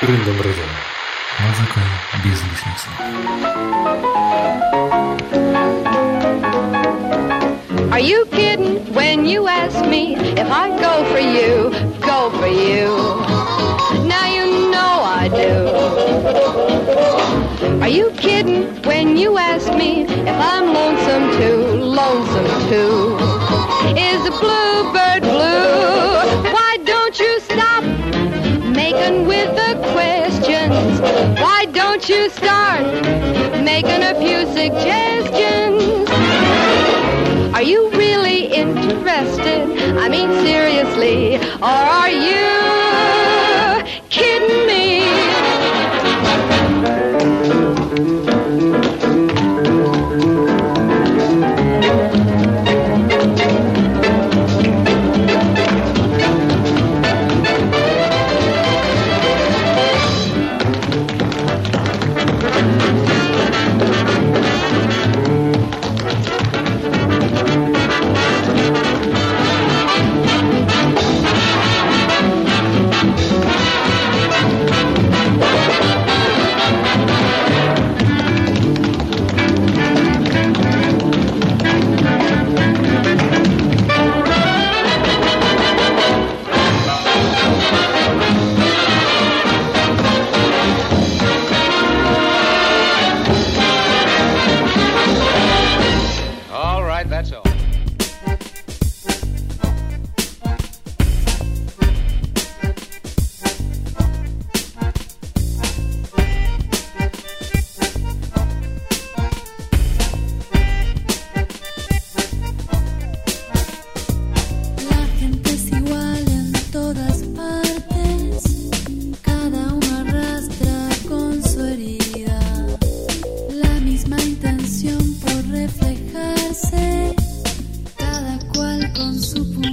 Рындом рыдом. Музыка без лишних слов. Are you kidding when you ask me if I go for you, go for you? Now you know I do. Are you kidding when you ask me if I'm lonesome too, lonesome too? Is the bluebird blue? Why don't you stop making with the questions? why don't you start making a few suggestions? Are you really interested? I mean, seriously, or are you cual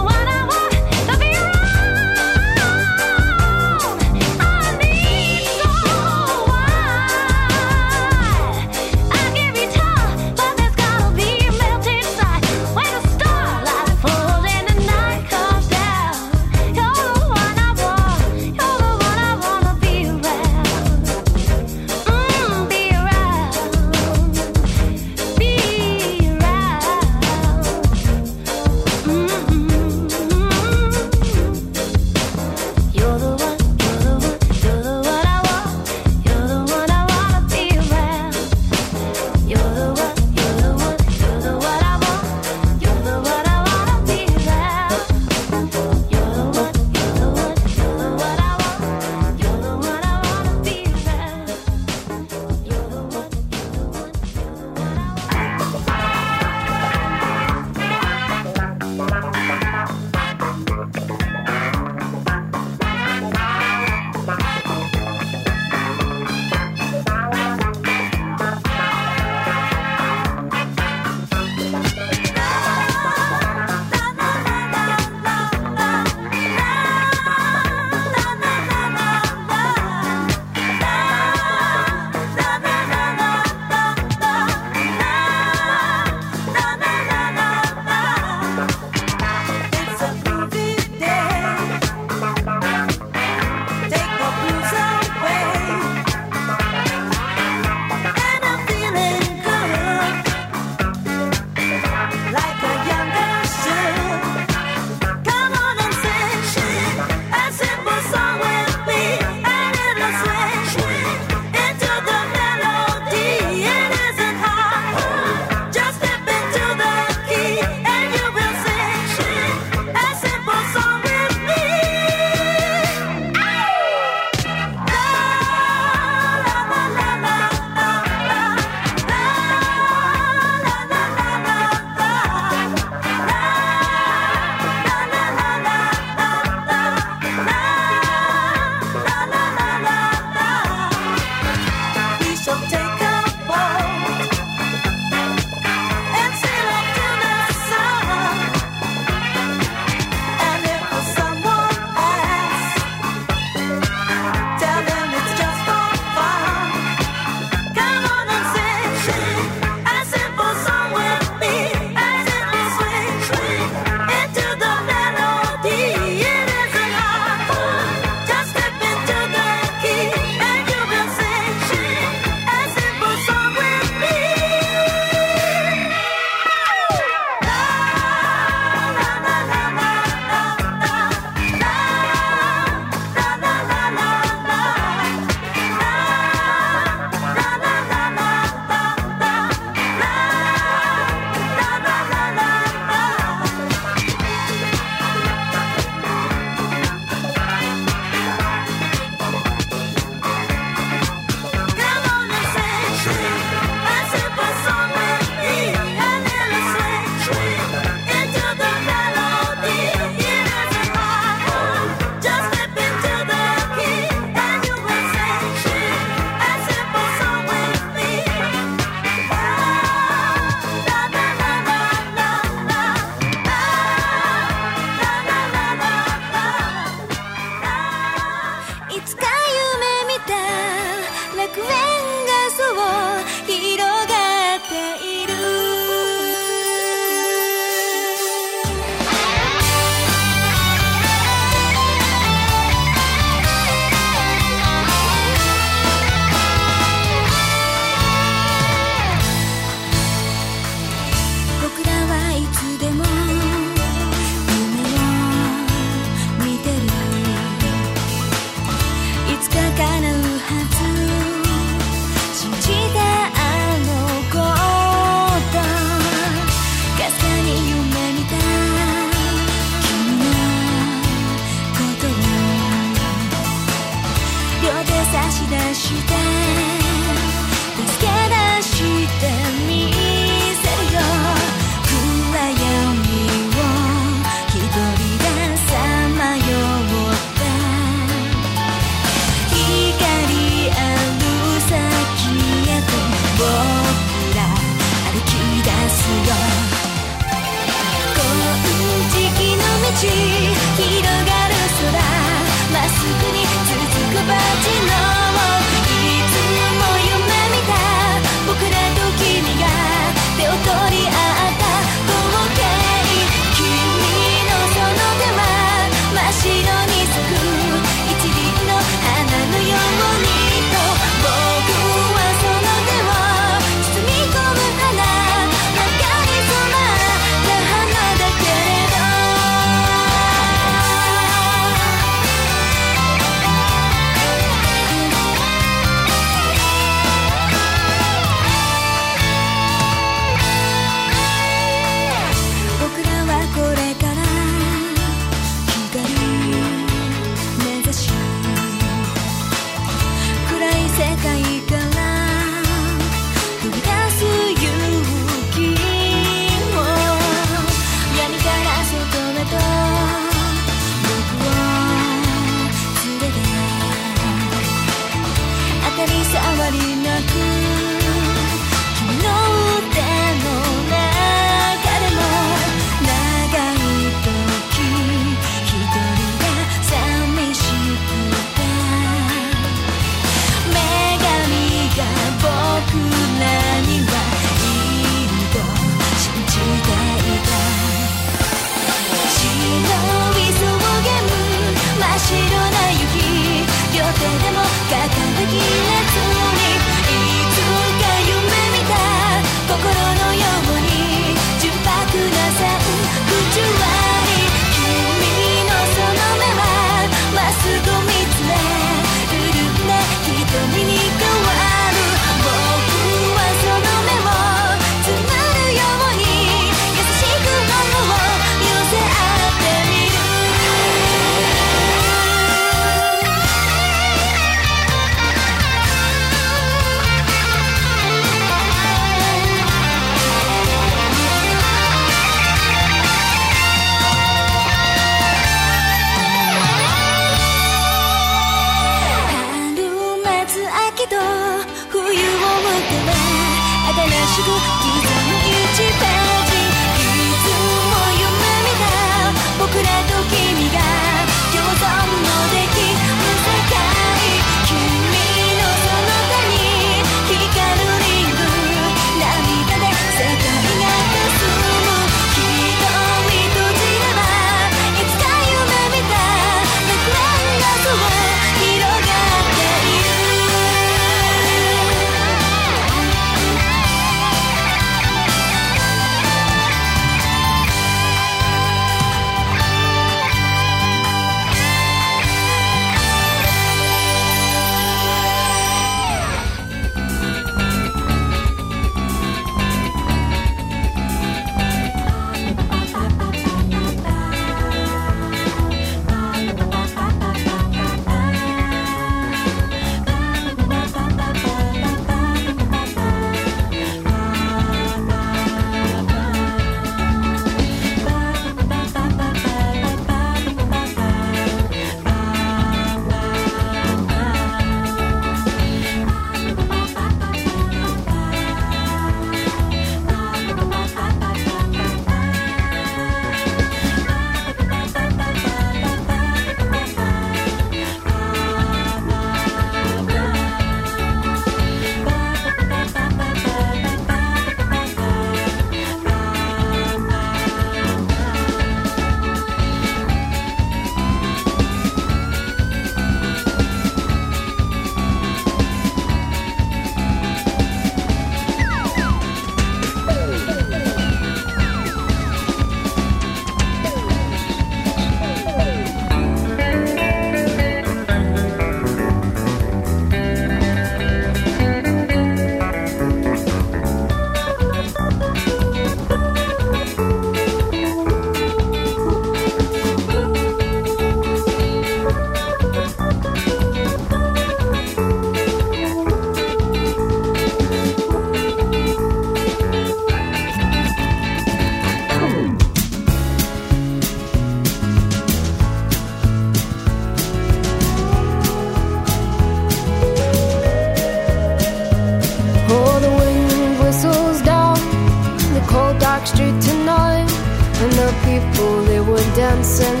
dancing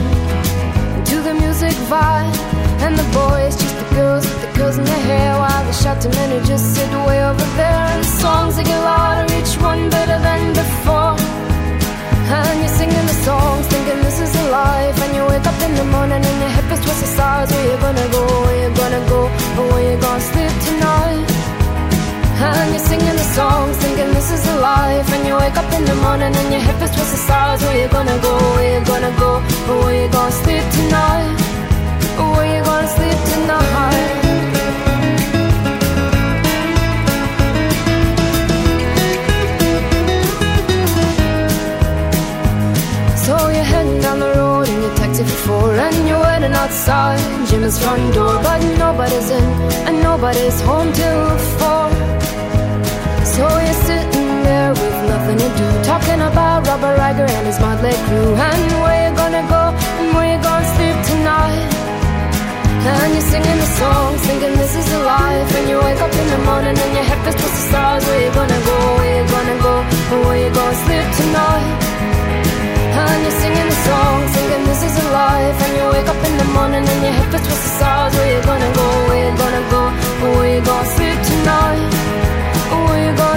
to the music vibe. And the boys, just the girls with the curls in their hair, while the shouting men who just sit way over there. And the songs they get louder, each one better than before. And you're singing the songs, thinking this is a life. And you wake up in the morning and your hip is twisted sides. Where you gonna go? Where you gonna go? Or where you gonna sleep tonight? And you're singing the songs, thinking this is a life. And you wake up in the morning and your hip is twisted sides. Where you gonna go? Where you gonna go? Where you gonna sleep tonight? Where you gonna sleep tonight? So you're heading down the road in your taxi for four And you're waiting outside Jim's front door But nobody's in and nobody's home till four So you're sitting there with nothing to do. Talking about Robert Riger and his motley crew. And where you gonna go? And where you gonna sleep tonight? And you're singing the songs, thinking this is a life. And you wake up in the morning and your head feels twisted stars. Where you gonna go, where you gonna go, or where you gonna sleep tonight? And you're singing the song, thinking this is a life. And you wake up in the morning and your head feels twisted stars. Where you gonna go, where you gonna go? Or where you gonna sleep tonight? Where you gonna